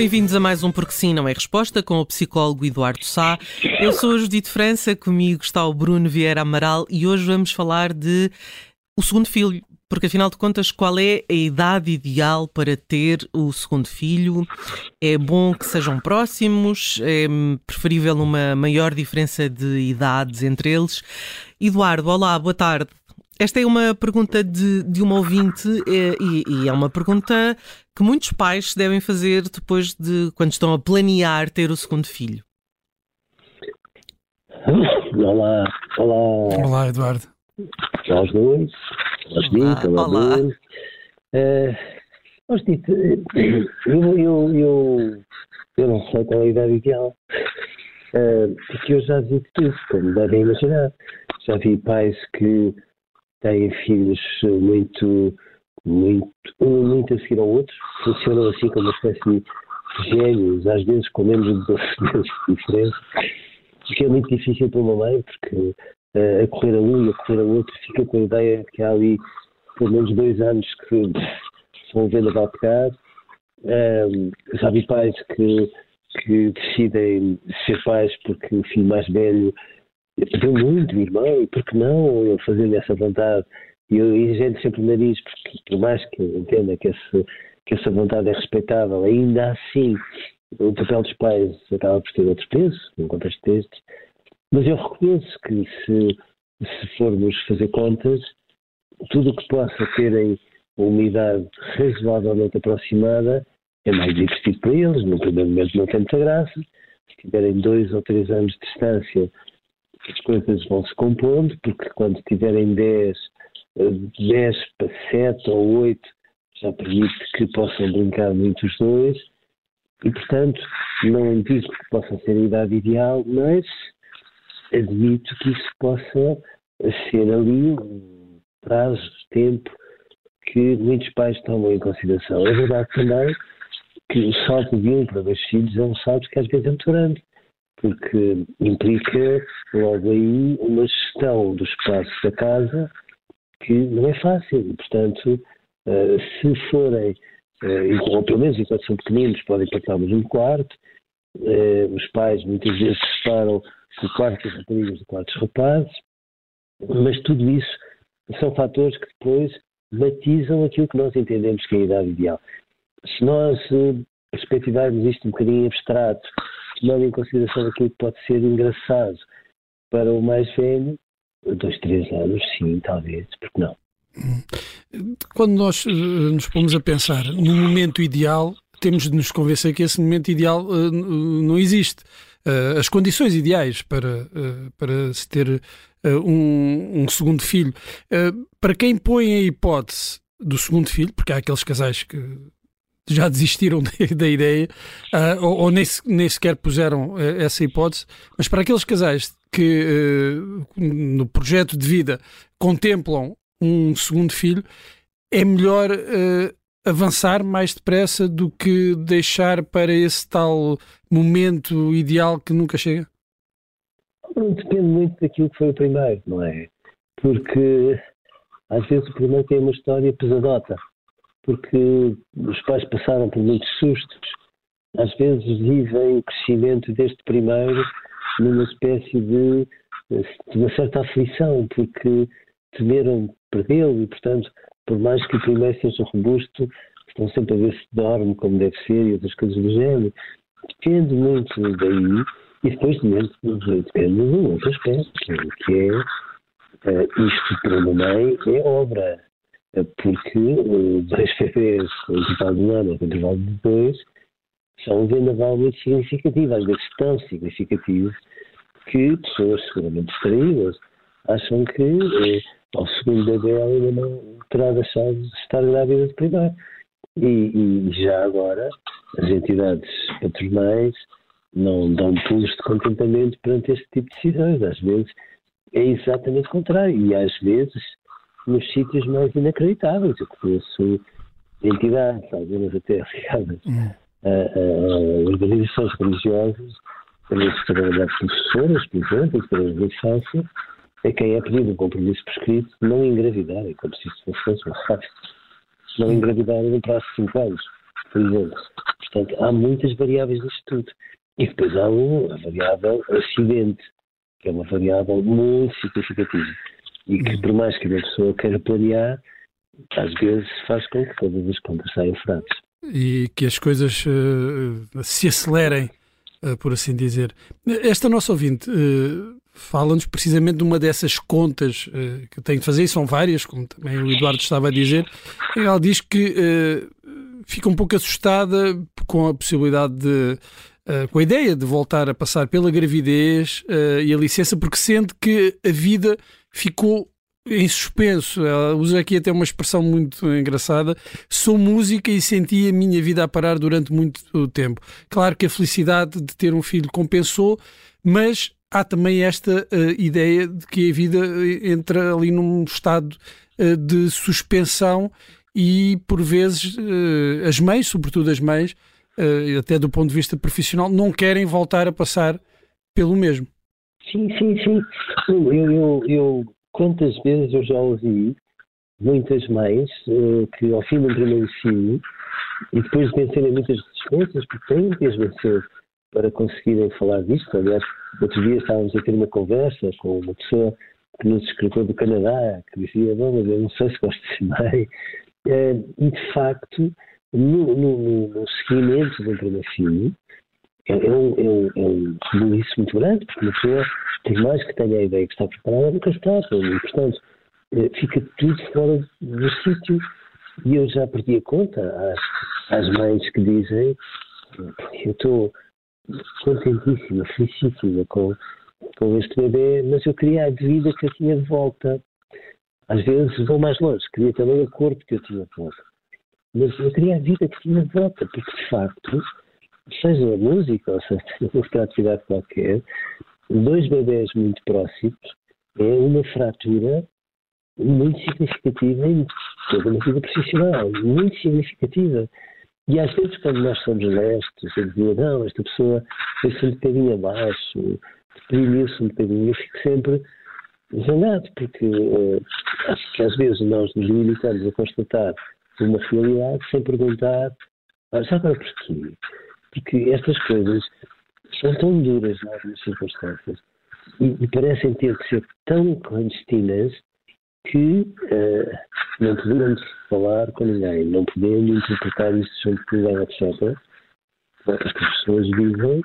Bem-vindos a mais um Porque Sim Não é Resposta com o psicólogo Eduardo Sá. Eu sou a Judite França, comigo está o Bruno Vieira Amaral e hoje vamos falar de o segundo filho. Porque afinal de contas, qual é a idade ideal para ter o segundo filho? É bom que sejam próximos? É preferível uma maior diferença de idades entre eles? Eduardo, olá, boa tarde. Esta é uma pergunta de, de uma ouvinte eh, e, e, é uma pergunta que muitos pais devem fazer depois de quando estão a planear ter o segundo filho. Olá, olá. Olá, Eduardo. Olá aos dois. Olá, olá, olá. Uh, eu, eu, eu, eu não sei qual é a idade ideal. Uh, porque eu já vi tudo, como devem imaginar. Já vi pais que têm filhos muito, muito, um muito a seguir ao outro, funcionam assim como uma espécie de gênios, às vezes com menos de 12 meses de diferença, o que é muito difícil para uma mãe, porque uh, a correr a um e a correr a outro fica com a ideia de que há ali pelo menos dois anos que são vendo a pegar. Um, já vi pais que, que decidem ser pais porque o filho mais velho pediu muito, irmão, e por que não eu fazer essa vontade? E, eu, gente sempre o nariz, porque por mais que entenda que, esse, que essa vontade é respeitável, ainda assim o papel dos pais acaba por ter outro peso, num contexto destes. Mas eu reconheço que se, se formos fazer contas, tudo o que possa terem uma idade razoavelmente aproximada é mais divertido para eles, no primeiro momento não tem muita graça. Se tiverem dois ou três anos de distância, as coisas vão se compondo, porque quando tiverem 10, 10 eh, para 7 ou 8, já permite que possam brincar muito os dois. E, portanto, não digo que possa ser a idade ideal, mas admito que isso possa ser ali um prazo de tempo que muitos pais tomam em consideração. É verdade também que o salto de um para dois filhos é um salto que às vezes é muito grande porque implica logo aí uma gestão do espaço da casa que não é fácil. Portanto, eh, se forem, eh, ou pelo menos enquanto são pequeninos, podem partilhar o mesmo quarto, eh, os pais muitas vezes separam o quarto das raparigas do quarto dos rapazes, mas tudo isso são fatores que depois batizam aquilo que nós entendemos que é a idade ideal. Se nós perspectivarmos isto um bocadinho abstrato tomando em consideração aquilo que pode ser engraçado para o mais velho, dois, três anos, sim, talvez, porque não? Quando nós uh, nos pomos a pensar no momento ideal, temos de nos convencer que esse momento ideal uh, não existe. As condições ideais para, para se ter um, um, segundo filho. para quem põe a hipótese do segundo filho, porque há aqueles casais que já desistiram da ideia uh, ou, ou nem, nem, sequer puseram uh, essa hipótese, mas para aqueles casais que uh, no projeto de vida contemplam um segundo filho, é melhor avançar mais depressa do que deixar para esse tal momento ideal que nunca chega? Depende muito daquilo que foi o primeiro, não é? Porque às vezes o primeiro tem uma história pesadota porque os pais passaram por muitos sustos. Às vezes vivem o crescimento deste primeiro numa espécie de, de uma certa aflição, porque temeram perdê-lo e, portanto, por mais que o primeiro seja robusto, estão sempre a ver se dorme como deve ser e outras coisas do género. Depende muito daí e depois depende, de um outro aspecto, que é uh, isto para uma mãe é obra porque dois bebês com intervalo de um ano com intervalo de dois são um vendaval muito significativo, às vezes tão significativo que pessoas seguramente distraídas acham que eh, ao segundo bebê ainda não terá deixado de estar grávida de primeiro. E, e, já agora as entidades patronais não dão pulos de contentamento perante este tipo de decisões. Às vezes é exatamente o contrário. E às vezes nos sítios mais inacreditáveis. Eu conheço entidades, algumas até ligadas hum. a, a, organizações religiosas, também se trabalhar professoras, por exemplo, para de infância, a quem é pedido um compromisso prescrito não engravidarem, como se isso fosse uma fácil, não engravidarem no prazo de 5 anos, por exemplo. Portanto, há muitas variáveis nisto tudo. E depois há a variável acidente, que é uma variável muito significativa. E que, por mais que a pessoa queira planear, às vezes faz com que todas as contas saiam furadas. E que as coisas uh, se acelerem, uh, por assim dizer. Esta nossa ouvinte uh, fala-nos precisamente de uma dessas contas que tem de fazer, e são várias, como também o Eduardo estava a dizer. Ela diz que fica um pouco assustada com a possibilidade de Uh, com a ideia de voltar a passar pela gravidez uh, e a licença, porque sente que a vida ficou em suspenso. Ela usa aqui até uma expressão muito engraçada. Sou música e senti a minha vida a parar durante muito tempo. Claro que a felicidade de ter um filho compensou, mas há também esta uh, ideia de que a vida entra ali num estado de suspensão e por vezes as mães, sobretudo as mães, uh, até do ponto de vista profissional, não querem voltar a passar pelo mesmo. Sim, sim, sim. Eu, eu, eu quantas vezes eu já ouvi muitas mães uh, que ao fim do primeiro filho e depois de vencerem muitas resistências, porque têm que as vencer para conseguirem falar disto. Aliás, outro dia estávamos a ter uma conversa com uma pessoa que nos escreveu do Canadá, que dizia, bom, mas eu não sei se gosto de ser. Uh, e de facto, no, no, no seguimento do primeiro filho, é, um, é, um, é um muito grande, porque uma pessoa, tem mais que tenha a ideia que está preparada, nunca está. E, portanto, fica tudo fora do sítio. E eu já perdi a conta às, às mães que dizem: eu estou contentíssima, felicíssima com, com este bebê, mas eu queria a vida que eu tinha de volta. Às vezes vou mais longe, queria também o corpo que eu tinha de volta. Mas eu queria a vida que tinha de volta, porque de facto, seja a música ou seja outra atividade qualquer, dois bebés muito próximos é uma fratura muito significativa em toda a vida profissional, muito significativa. E às vezes, quando nós somos honestos, eu digo, não, esta pessoa foi-se um bocadinho abaixo, deprimiu-se um bocadinho, eu fico sempre zangado, porque uh, acho que às vezes nós nos limitamos a constatar uma realidade sem perguntar, ah, já agora porquê? Porque estas coisas são tão duras em algumas circunstâncias e, e, parecem ter que ser tão clandestinas que uh, não podemos falar com ninguém, não podemos interpretar isso junto com ninguém, etc. As pessoas vivem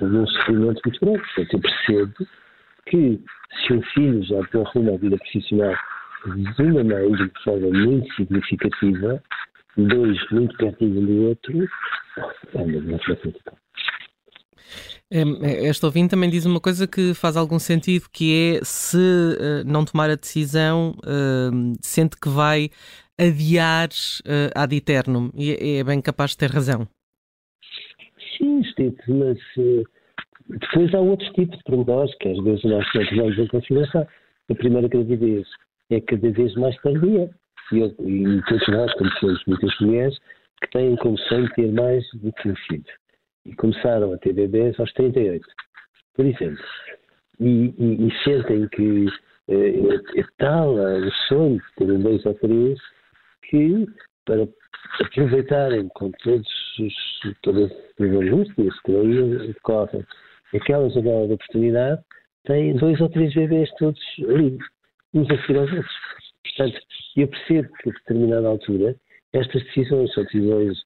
num sofrimento muito grande. Portanto, eu percebo que se um filho já tem à vida profissional de uma mãe de forma muito significativa, dois muito pertinho do outro, anda de uma esta ouvinte também diz uma coisa que faz algum sentido, que é se uh, não tomar a decisão, uh, sente que vai adiar uh, ad eternum. E é, é bem capaz de ter razão. Sim, Steve, mas depois há outros tipos de prognósticos que às vezes nós não tomamos em consideração. A primeira gravidez é cada vez mais tardia. E, todos nós conhecemos muitas mulheres que têm como sonho ter mais do que um filho. E começaram a ter bebês aos 38, por exemplo. E, e, e sentem que é, é tal o sonho de ter um dois ou três que para aproveitarem com todos os, todas as angústias que daí decorrem aquela janela de oportunidade, têm dois ou três bebês todos ali uns a seguir aos outros. Portanto, eu percebo que a determinada altura estas decisões são decisões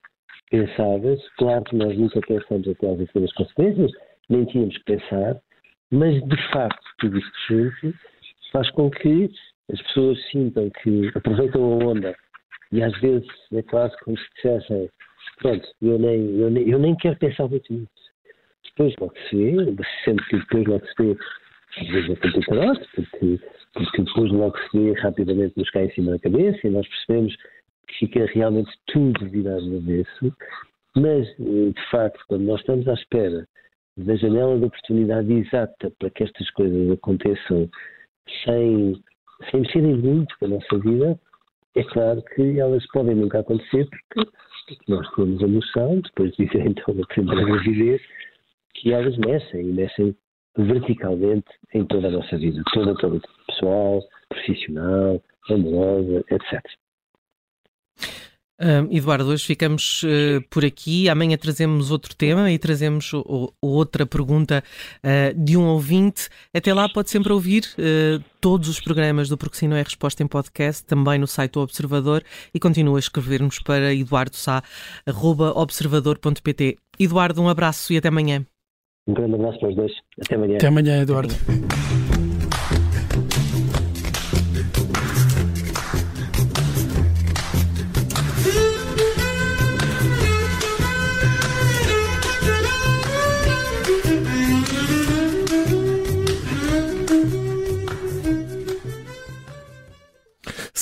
pensadas. Claro que nós nunca pensamos até às vezes consequências, nem tínhamos que pensar, mas de facto tudo isto junto faz com que as pessoas sintam que aproveitam a onda e às vezes é quase como se dissessem pronto, eu nem, eu nem, eu nem quero pensar muito nisso. Depois logo se vê, sendo que depois logo se vê, às é complicado, porque, porque depois logo se vê rapidamente nos cai em cima da cabeça e nós percebemos que fica realmente tudo virado no avesso. Mas, eh, de facto, quando nós estamos à espera da janela de oportunidade exata para que estas coisas aconteçam sem, sem mexerem muito com a nossa vida, é claro que elas podem nunca acontecer porque, porque nós temos a noção, depois de dizer então a primeira gravidez, que elas mexem e mexem verticalmente em toda a nossa vida, toda, toda, pessoal, profissional, amorosa, etc. Uh, Eduardo, hoje ficamos uh, por aqui. Amanhã trazemos outro tema e trazemos o, o, outra pergunta uh, de um ouvinte. Até lá, pode sempre ouvir eh, todos os programas do Porque Sim Não é Resposta em podcast, também no site do Observador e continua a escrever-nos para eduardosá.observador.pt. Eduardo, um abraço e até amanhã. Um grande abraço para os dois. Até amanhã. Até amanhã, Eduardo.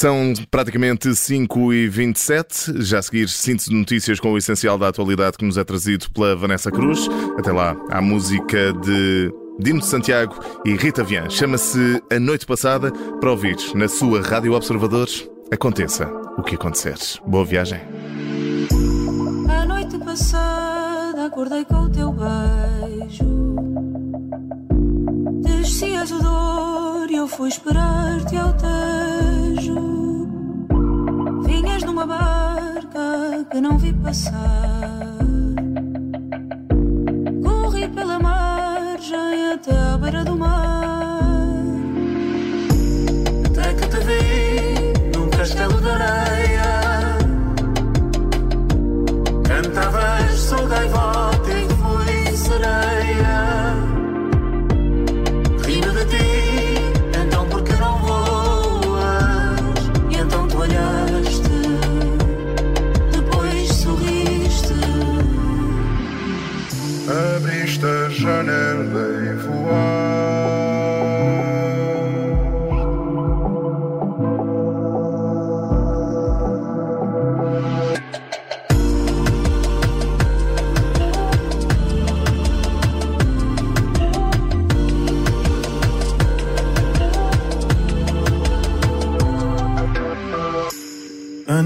São praticamente 5 e 27 Já a seguir, síntese de notícias com o essencial da atualidade que nos é trazido pela Vanessa Cruz. Até lá, a música de Dino de Santiago e Rita Vian. Chama-se A Noite Passada para ouvir na sua Rádio Observadores. Aconteça o que acontecer. Boa viagem. A noite passada acordei com o teu beijo. Descias o dor e eu fui esperar-te ao tejo. Passar.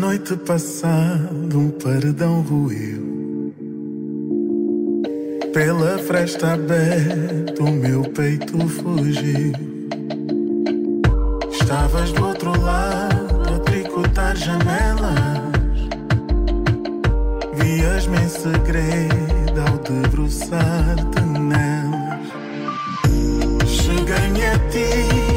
Noite passada um paredão ruiu. Pela fresta aberta o meu peito fugiu. Estavas do outro lado a tricotar janelas. Vias-me em segredo ao debruçar-te nelas. Cheguei-me a ti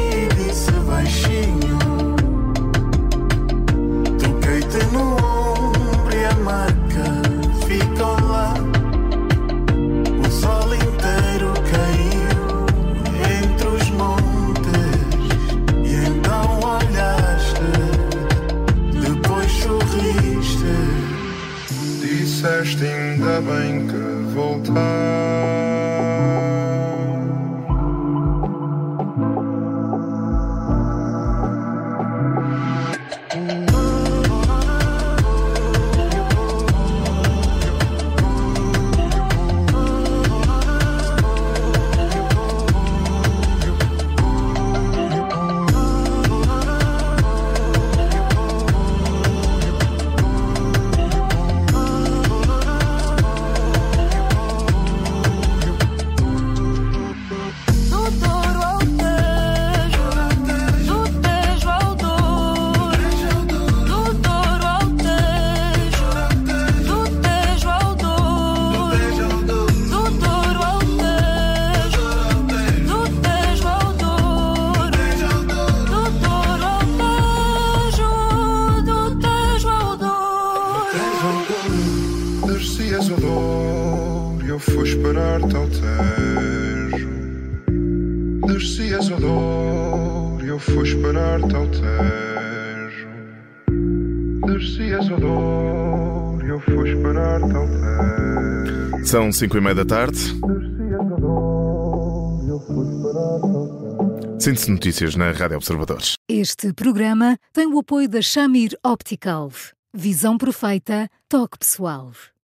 no ombro e a marca ficou lá. O sol inteiro caiu entre os montes e então olhaste, depois sorriste. Disseste ainda bem que voltaste. Ao tejo. Descias e eu fui esperar-te ao Tejo. Descias o dor, eu fui esperar-te ao Tejo. São 5 e meia da tarde. Descias o dor, eu fui esperar-te ao Tejo. Síntese de notícias na Rádio Observadores. Este programa tem o apoio da Shamir Optical. Visão perfeita, toque pessoal.